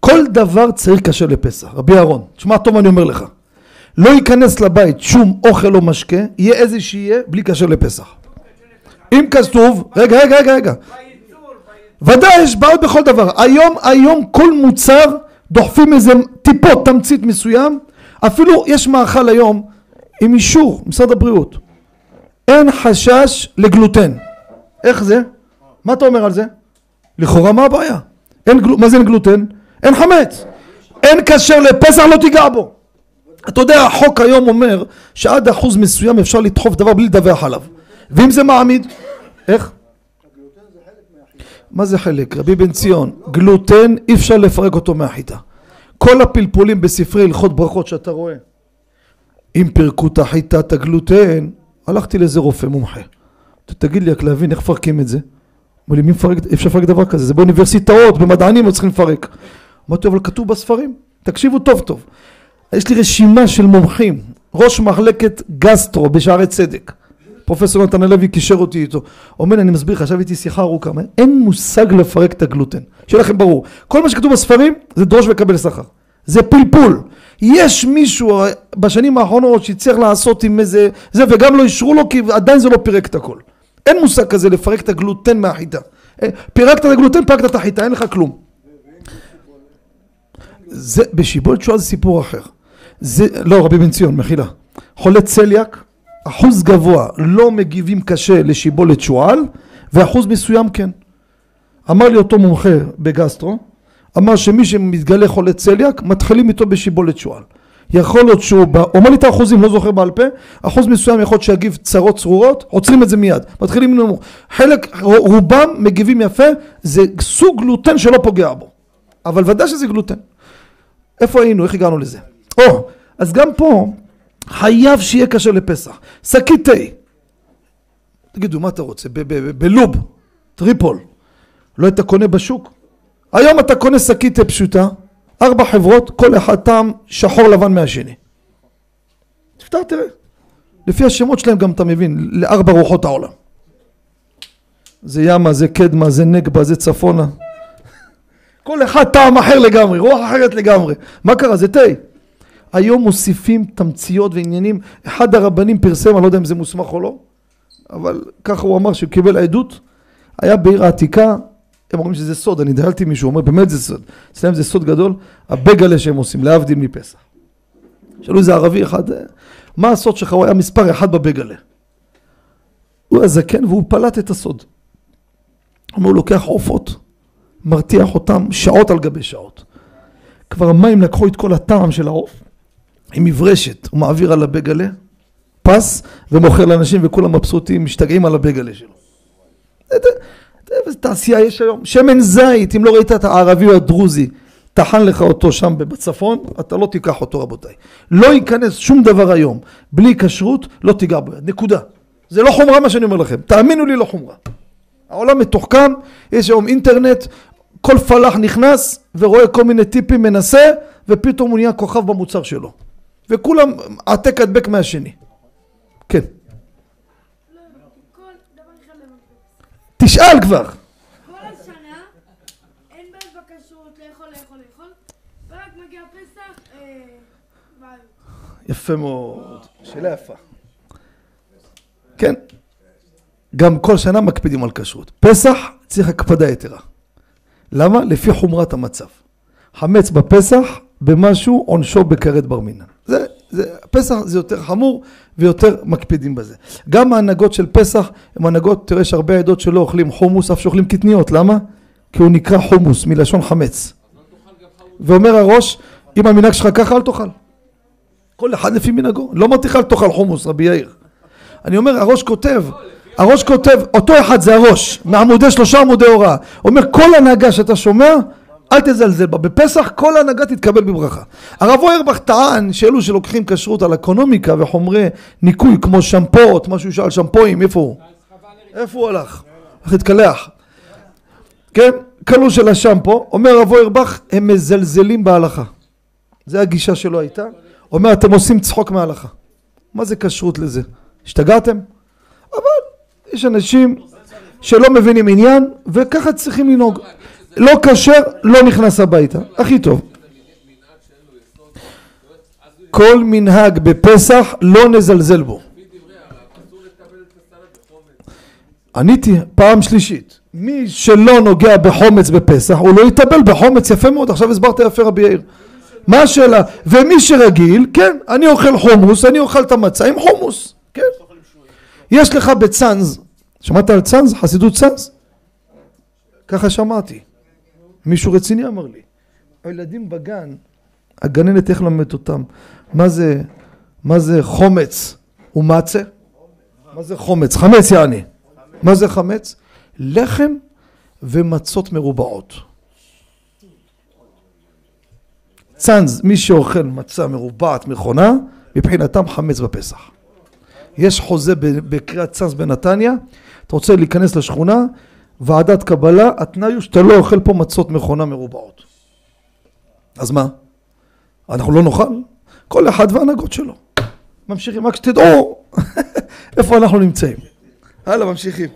כל דבר צריך כשר לפסח. רבי אהרון, תשמע טוב אני אומר לך. לא ייכנס לבית שום אוכל או משקה, יהיה איזה שיהיה, בלי כשר לפסח. אם כתוב, רגע, רגע, רגע, רגע. ודאי יש בעיות בכל דבר. היום, היום כל מוצר דוחפים איזה טיפות תמצית מסוים. אפילו יש מאכל היום עם אישור משרד הבריאות. אין חשש לגלוטן. איך זה? מה אתה אומר על זה? לכאורה מה הבעיה? אין גל... מה זה אין גלוטן? אין חמץ. אין כשר לפסח לא תיגע בו. אתה יודע החוק היום אומר שעד אחוז מסוים אפשר לדחוף דבר בלי לדווח עליו. ואם זה מעמיד, איך? מה זה חלק? רבי בן ציון, גלוטן אי אפשר לפרק אותו מהחיטה. כל הפלפולים בספרי הלכות ברכות שאתה רואה, אם פירקו את החיטת הגלוטן, הלכתי לאיזה רופא מומחה. תגיד לי רק להבין איך מפרקים את זה. אמרו לי, מי מפרק, אפשר לפרק דבר כזה? זה באוניברסיטאות, במדענים לא צריכים לפרק. אמרתי, אבל כתוב בספרים, תקשיבו טוב טוב. יש לי רשימה של מומחים, ראש מחלקת גסטרו בשערי צדק. פרופסור נתן הלוי קישר אותי איתו. אומר, אני מסביר לך, עכשיו איתי שיחה ארוכה, אין מושג לפרק את הגלוטן. שיהיה לכם ברור. כל מה שכתוב בספרים זה דרוש וקבל שכר. זה פלפול. יש מישהו אה, בשנים האחרונות שהצליח לעשות עם איזה זה וגם לא אישרו לו כי עדיין זה לא פירק את הכל. אין מושג כזה לפרק את הגלוטן מהחיטה. אה, פירקת את הגלוטן, פירקת את החיטה, אין לך כלום. זה, בשיבולת שואה זה סיפור אחר. זה, לא, רבי בן ציון, מחילה. חולה צליאק, אחוז גבוה לא מגיבים קשה לשיבולת שועל, ואחוז מסוים כן. אמר לי אותו מומחה בגסטרו, אמר שמי שמתגלה חולה צליאק, מתחילים איתו בשיבולת שועל. יכול להיות שהוא, בא, אומר לי את האחוזים, לא זוכר בעל פה, אחוז מסוים יכול להיות שיגיב צרות צרורות, עוצרים את זה מיד, מתחילים נמוך. חלק, רובם מגיבים יפה, זה סוג גלוטן שלא פוגע בו, אבל ודאי שזה גלוטן. איפה היינו? איך הגענו לזה? או, אז גם פה חייב שיהיה כשר לפסח. שקית תה. תגידו, מה אתה רוצה? בלוב, טריפול. לא היית קונה בשוק? היום אתה קונה שקית פשוטה, ארבע חברות, כל אחד טעם שחור לבן מהשני. תפתח תראה. לפי השמות שלהם גם אתה מבין, לארבע רוחות העולם. זה ימה, זה קדמה, זה נגבה, זה צפונה. כל אחד טעם אחר לגמרי, רוח אחרת לגמרי. מה קרה? זה תה. היום מוסיפים תמציות ועניינים. אחד הרבנים פרסם, אני לא יודע אם זה מוסמך או לא, אבל ככה הוא אמר שהוא קיבל עדות. היה בעיר העתיקה, הם אומרים שזה סוד, אני דהלתי מישהו, אומר באמת זה סוד. אצלם זה סוד גדול, הבגלה שהם עושים, להבדיל מפסח. שאלו איזה ערבי אחד, "אה, מה הסוד שלך? הוא היה מספר אחד בבגלה. הוא היה זקן והוא פלט את הסוד. הוא אומר, לוקח עופות, מרתיח אותם שעות על גבי שעות. כבר המים לקחו את כל הטעם של העוף, עם מברשת, הוא מעביר על הבגלה, פס, ומוכר לאנשים וכולם מבסוטים, משתגעים על הבגלה שלו. זה- זה- זה- איזה תעשייה יש היום. שמן זית, אם לא ראית את הערבי או הדרוזי, טחן לך אותו שם בצפון, אתה לא תיקח אותו רבותיי. לא ייכנס שום דבר היום, בלי כשרות, לא תיגע בו, נקודה. זה לא חומרה מה שאני אומר לכם, תאמינו לי לא חומרה. העולם מתוחכם, יש היום אינטרנט, כל פלאח נכנס ורואה כל מיני טיפים, מנסה, ופתאום הוא נהיה כוכב במוצר שלו. וכולם העתק הדבק מהשני. כן. לא, כל דבר אחד למקום. תשאל כבר. כל השנה אין בעיות בכשרות לאכול, לאכול, לאכול, ורק מגיע פסח, אה, בעיות. יפה מאוד. שאלה יפה. כן. גם כל שנה מקפידים על כשרות. פסח צריך הקפדה יתרה. למה? לפי חומרת המצב. חמץ בפסח, במשהו עונשו בכרת בר מינן. זה, זה, פסח זה יותר חמור ויותר מקפידים בזה. גם ההנהגות של פסח הן הנהגות, תראה יש הרבה עדות שלא אוכלים חומוס, אף שאוכלים קטניות, למה? כי הוא נקרא חומוס, מלשון חמץ. ואומר הראש, אם המנהג שלך ככה אל תאכל. כל אחד לפי מנהגו. לא אמרתי לך אל תאכל חומוס, רבי יאיר. אני אומר, הראש כותב, הראש כותב, אותו אחד זה הראש, מעמודי שלושה עמודי הוראה. אומר, כל הנהגה שאתה שומע, אל תזלזל בה. בפסח כל הנהגה תתקבל בברכה. הרב אוירבך טען שאלו שלוקחים כשרות על אקונומיקה וחומרי ניקוי כמו שמפות, משהו שאל שמפואים, איפה הוא? איפה הוא הלך? הולך להתקלח. כן? כלוא של השמפו, אומר הרב אוירבך, הם מזלזלים בהלכה. זה הגישה שלו הייתה. אומר, אתם עושים צחוק מההלכה. מה זה כשרות לזה? השתגעתם? אבל יש אנשים שלא מבינים עניין, וככה צריכים לנהוג. לא כשר, לא נכנס הביתה. הכי טוב. כל מנהג בפסח לא נזלזל בו. עניתי פעם שלישית, מי שלא נוגע בחומץ בפסח, הוא לא יטבל בחומץ, יפה מאוד, עכשיו הסברת יפה רבי יאיר. מה השאלה? ומי שרגיל, כן, אני אוכל חומוס, אני אוכל את המצה עם חומוס, כן. יש לך בצאנז, שמעת על צאנז? חסידות צאנז? ככה שמעתי. מישהו רציני אמר לי. הילדים בגן, הגננת איך למדת אותם? מה זה, מה זה חומץ ומצה? מה זה חומץ? חמץ יעני. מה זה חמץ? לחם ומצות מרובעות. צאנז, מי שאוכל מצה מרובעת מכונה, מבחינתם חמץ בפסח. יש חוזה בקריאת צאנז בנתניה, אתה רוצה להיכנס לשכונה, ועדת קבלה, התנאי הוא שאתה לא אוכל פה מצות מכונה מרובעות. אז מה? אנחנו לא נאכל? כל אחד וההנהגות שלו. ממשיכים, רק שתדעו *laughs* איפה אנחנו נמצאים. הלאה, ממשיכים.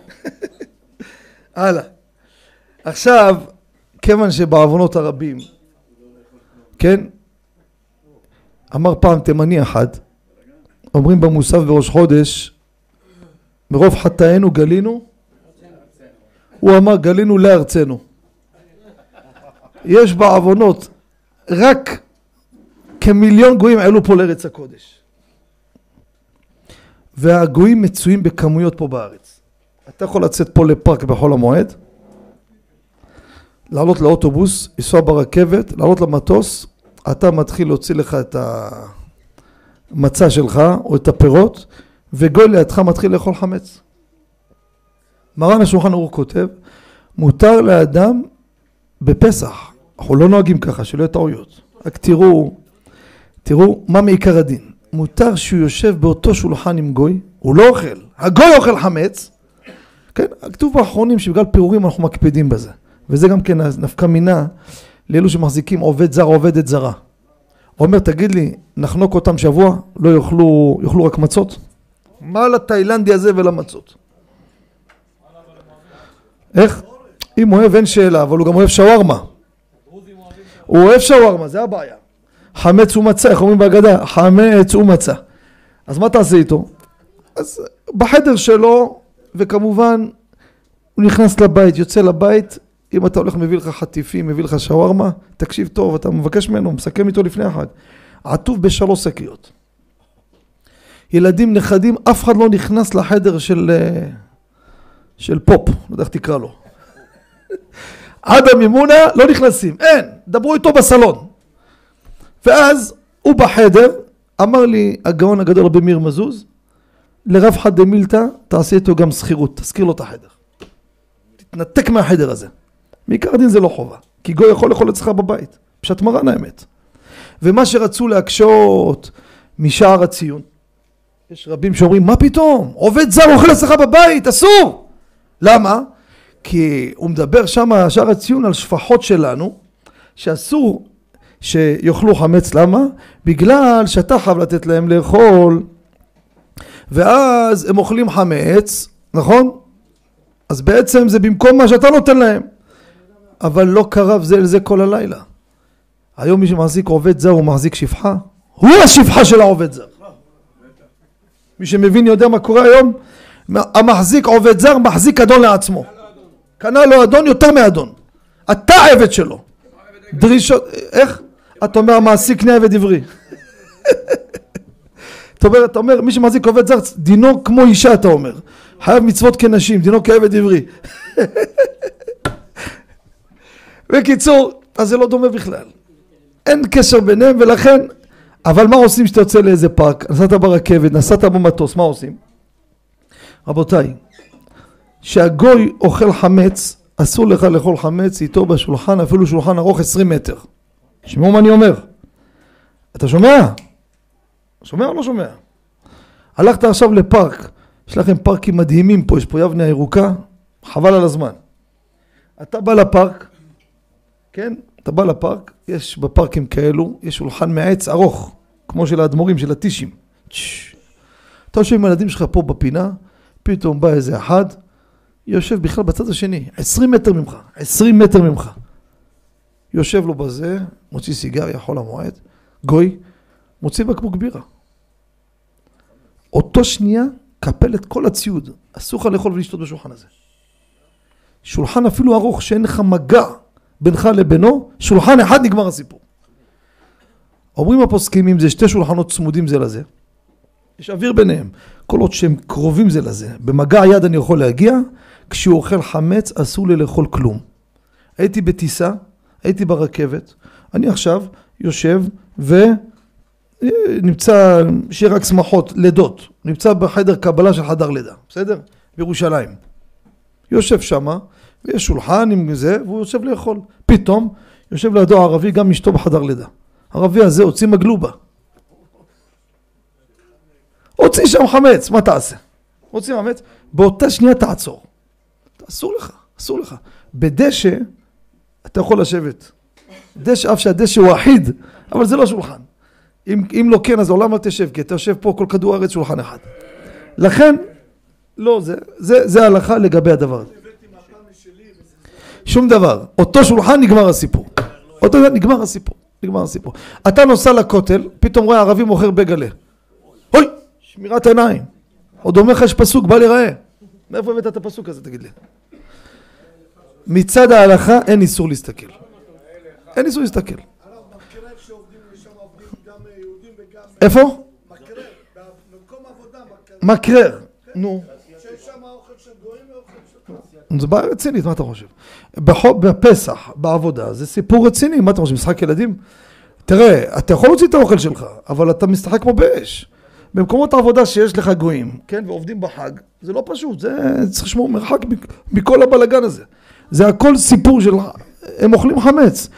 *laughs* הלאה. עכשיו, כיוון שבעוונות הרבים, כן? אמר פעם תימני אחד, אומרים במוסף בראש חודש, מרוב חטאינו גלינו, הוא אמר גלינו לארצנו. יש בעוונות רק כמיליון גויים עלו פה לארץ הקודש. והגויים מצויים בכמויות פה בארץ. אתה יכול לצאת פה לפארק בחול המועד, לעלות לאוטובוס, לנסוע ברכבת, לעלות למטוס, אתה מתחיל להוציא לך את המצע שלך או את הפירות, וגוי לידך מתחיל לאכול חמץ. מרן השולחן ערוך כותב, מותר לאדם בפסח, אנחנו לא נוהגים ככה, שלא יהיו טעויות, רק תראו, תראו מה מעיקר הדין. מותר שהוא יושב באותו שולחן עם גוי, הוא לא אוכל, הגוי אוכל חמץ, כן, כתוב באחרונים שבגלל פירורים אנחנו מקפידים בזה, וזה גם כן נפקא מינה לאלו שמחזיקים עובד זר עובדת זרה. הוא אומר, תגיד לי, נחנוק אותם שבוע, לא יאכלו, יאכלו רק מצות? מה לתאילנדי הזה ולמצות? איך? אם הוא אוהב אין שאלה, אבל הוא גם אוהב שווארמה. הוא אוהב שווארמה, זה הבעיה. חמץ ומצה, איך אומרים בהגדה? חמץ ומצה. אז מה תעשה איתו? אז בחדר שלו, וכמובן, הוא נכנס לבית, יוצא לבית, אם אתה הולך מביא לך חטיפים, מביא לך שווארמה, תקשיב טוב, אתה מבקש ממנו, מסכם איתו לפני החג. עטוף בשלוש שקיות. ילדים, נכדים, אף אחד לא נכנס לחדר של, אה, של פופ, לא יודע איך תקרא לו. עד המימונה לא נכנסים, אין, דברו איתו בסלון. ואז הוא בחדר, אמר לי הגאון הגדול רבי מאיר מזוז, לרב חד דמילתא תעשה איתו גם שכירות, תזכיר לו את החדר. תתנתק מהחדר הזה. מעיקר הדין זה לא חובה, כי גוי יכול לאכול אצלך בבית, פשט מרן האמת. ומה שרצו להקשות משער הציון, יש רבים שאומרים מה פתאום, עובד זר אוכל אצלך בבית, אסור! למה? כי הוא מדבר שם, שער הציון, על שפחות שלנו, שאסור שיאכלו חמץ, למה? בגלל שאתה חייב לתת להם לאכול, ואז הם אוכלים חמץ, נכון? אז בעצם זה במקום מה שאתה נותן להם. אבל לא קרב זה אל זה כל הלילה. היום מי שמחזיק עובד זר הוא מחזיק שפחה, הוא השפחה של העובד זר. מי שמבין יודע מה קורה היום, המחזיק עובד זר מחזיק אדון לעצמו. קנה לו אדון יותר מאדון. אתה עבד שלו. דרישות, איך? אתה אומר המעסיק קנה עבד עברי. *laughs* אתה אומר, אתה אומר, מי שמחזיק עובד זר, דינו כמו אישה, אתה אומר. חייב מצוות כנשים, דינו כעבד עברי. *laughs* בקיצור, אז זה לא דומה בכלל. אין קשר ביניהם, ולכן, אבל מה עושים כשאתה יוצא לאיזה פארק? נסעת ברכבת, נסעת במטוס, מה עושים? רבותיי, שהגוי אוכל חמץ, אסור לך לאכול חמץ איתו בשולחן, אפילו שולחן ארוך 20 מטר. שמעו מה אני אומר. אתה שומע? שומע או לא שומע? הלכת עכשיו לפארק, יש לכם פארקים מדהימים פה, יש פה יבנה הירוקה, חבל על הזמן. אתה בא לפארק, כן? אתה בא לפארק, יש בפארקים כאלו, יש שולחן מעץ ארוך, כמו של האדמו"רים, של הטישים. אתה יושב עם הילדים שלך פה בפינה, פתאום בא איזה אחד, יושב בכלל בצד השני, עשרים מטר ממך, עשרים מטר ממך. יושב לו בזה, מוציא סיגריה, חול המועד, גוי, מוציא בקבוק בירה. אותו שנייה, קפל את כל הציוד, אסור לך לאכול ולשתות בשולחן הזה. שולחן אפילו ארוך שאין לך מגע בינך לבינו, שולחן אחד נגמר הסיפור. אומרים הפוסקים אם זה שתי שולחנות צמודים זה לזה, יש אוויר ביניהם, כל עוד שהם קרובים זה לזה, במגע יד אני יכול להגיע, כשהוא אוכל חמץ אסור לי לאכול כלום. הייתי בטיסה, הייתי ברכבת, אני עכשיו יושב ונמצא, שיהיה רק שמחות, לידות, נמצא בחדר קבלה של חדר לידה, בסדר? בירושלים. יושב שמה, ויש שולחן עם זה, והוא יושב לאכול. פתאום יושב לידו ערבי גם אשתו בחדר לידה. הערבי הזה הוציא מגלובה. הוציא שם חמץ, מה תעשה? הוציא חמץ, באותה שנייה תעצור. אסור לך. אסור לך. בדשא, אתה יכול לשבת. דשא, אף שהדשא הוא אחיד, אבל זה לא שולחן. אם, אם לא כן, אז לעולם אל תשב, כי אתה יושב פה כל כדור הארץ שולחן אחד. לכן, לא, זה, זה, זה ההלכה לגבי הדבר הזה. שום דבר. אותו שולחן נגמר הסיפור. אותו נגמר הסיפור. נגמר הסיפור. אתה נוסע לכותל, פתאום רואה ערבי מוכר בגלה. שמירת עיניים. עוד אומר לך יש פסוק, בל ייראה. מאיפה הבאת את הפסוק הזה, תגיד לי? מצד ההלכה אין איסור להסתכל. אין איסור להסתכל. איפה? מקרר. נו. זה בעיה רצינית, מה אתה חושב? בחוק, בפסח, בעבודה, זה סיפור רציני, מה אתה חושב, משחק ילדים? תראה, אתה יכול להוציא את האוכל שלך, אבל אתה משחק כמו באש. במקומות העבודה שיש לך גויים, כן, ועובדים בחג, זה לא פשוט, זה צריך לשמור מרחק מכל הבלגן הזה. זה הכל סיפור של, הם אוכלים חמץ.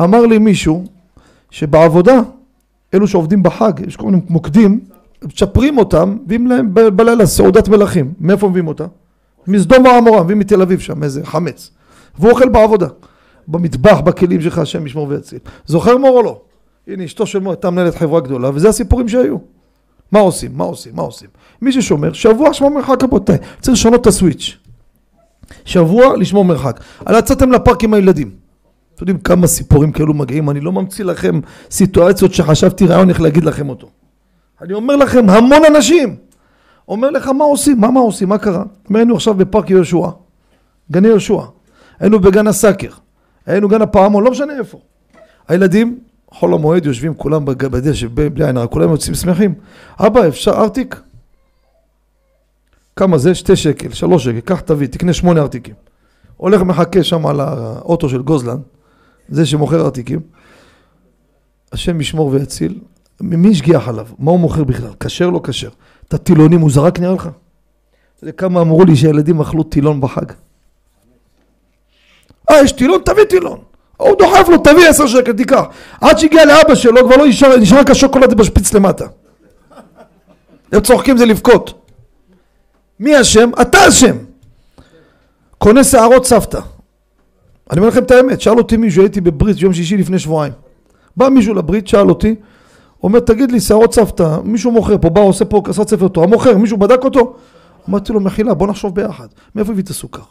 אמר לי מישהו, שבעבודה, אלו שעובדים בחג, יש כל מיני מוקדים, מצ'פרים אותם, מביאים להם בלילה סעודת מלכים. מאיפה מביאים אותה? מסדום ועמורה, מביאים מתל אביב שם, איזה חמץ. והוא אוכל בעבודה. במטבח, בכלים שלך, השם ישמור ויציל. זוכר מור או לא? הנה אשתו של מור הייתה מנהלת חברה גדולה, וזה הסיפורים שהיו. מה עושים? מה עושים? מה עושים? מי ששומר, שבוע שמור מרחק רבותיי. צריך לשנות את הסוויץ'. שבוע לשמור מרחק. על יצאתם לפארק עם הילדים. אתם יודעים כמה סיפורים כאלו מגיעים, אני לא ממציא לכם סיטואציות שחשבתי רעיון איך להגיד לכם אותו. אני אומר לכם, המון אנשים. אומר לך, מה עושים? מה מה עושים? מה קרה? היינו עכשיו בפארק יהושע, גני יהושע. היינו בגן הסאקר. היינו גן הפעמון, לא משנה איפה. הילדים, חול המועד, יושבים כולם בדשא, בלי עין הרע, כולם יוצאים שמחים. אבא, אפשר ארטיק? כמה זה? שתי שקל, שלוש שקל, קח תביא, תקנה שמונה ארטיקים. הולך מחכה שם על האוטו של גוזלן, זה שמוכר ארטיקים. השם ישמור ויציל. מי השגיח עליו? מה הוא מוכר בכלל? כשר לא כשר? את הטילונים הוא זרק נראה לך? אתה יודע כמה אמרו לי שהילדים אכלו טילון בחג? אה, יש טילון? תביא טילון. הוא דוחף לו, תביא עשר שקל, תיקח. עד שהגיע לאבא שלו, כבר לא נשאר, נשאר רק השוקולד בשפיץ למטה. הם צוחקים זה לבכות. מי אשם? אתה אשם. קונה שערות סבתא. אני אומר לכם את האמת, שאל אותי מישהו, הייתי בברית יום שישי לפני שבועיים. בא מישהו לברית, שאל אותי, אומר, תגיד לי, שערות סבתא, מישהו מוכר פה, בא, עושה פה עשה ספר תורה, מוכר, מישהו בדק אותו? אמרתי לו, מחילה, בוא נחשוב ביחד. מאיפה הביא את הסוכר?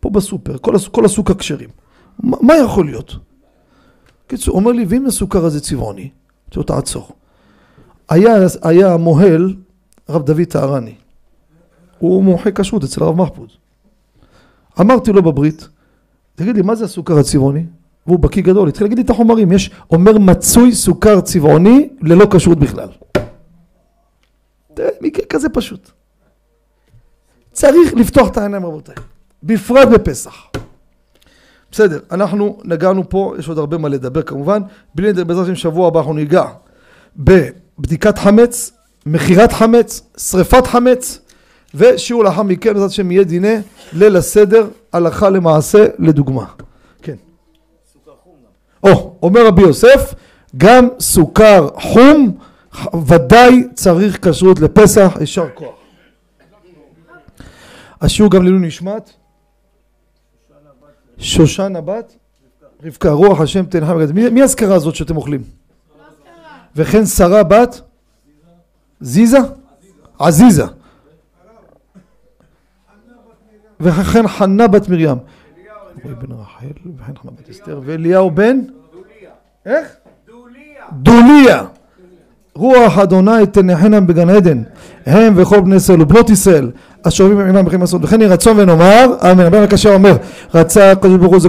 פה בסופר, כל, הס- כל הסוכר כשרים. מה, יכול להיות? קיצור, אומר לי, ואם הסוכר הזה צבעוני? אמרתי לו, תעצור. היה, היה מוהל, הרב דוד טהרני. הוא מומחה כשרות אצל הרב מחפוד. אמרתי לו בברית, תגיד לי, מה זה הסוכר הצבעוני? והוא בקיא גדול, התחיל להגיד לי את החומרים, יש, אומר מצוי סוכר צבעוני ללא כשרות בכלל. מקרה כזה פשוט. צריך לפתוח את העיניים רבותיי, בפרט בפסח. בסדר, אנחנו נגענו פה, יש עוד הרבה מה לדבר כמובן, בלי לדבר בעזרת השם שבוע הבא אנחנו ניגע בבדיקת חמץ, מכירת חמץ, שריפת חמץ, ושיעור לאחר מכן בעזרת השם יהיה דיני ליל הסדר, הלכה למעשה, לדוגמה. כן. או, אומר רבי יוסף, גם סוכר חום ודאי צריך כשרות לפסח, יישר כוח. השיעור גם לעילוי נשמת שושנה בת רבקה, רוח השם תנחם וגדל. מי, מי הזכרה הזאת שאתם אוכלים? וכן שרה בת זיזה? עזיזה. וכן חנה בת מרים. וכן חנה בת אסתר, ואליהו בן? איך? דוליה. רוח אדוני תנחנם בגן עדן, הם וכל בני ישראל ובנות ישראל, השואבים עמם בחיים לעשות, וכן יהי רצון ונאמר, אמן. הבן הקשה אומר, רצה הקדוש ברוך הוא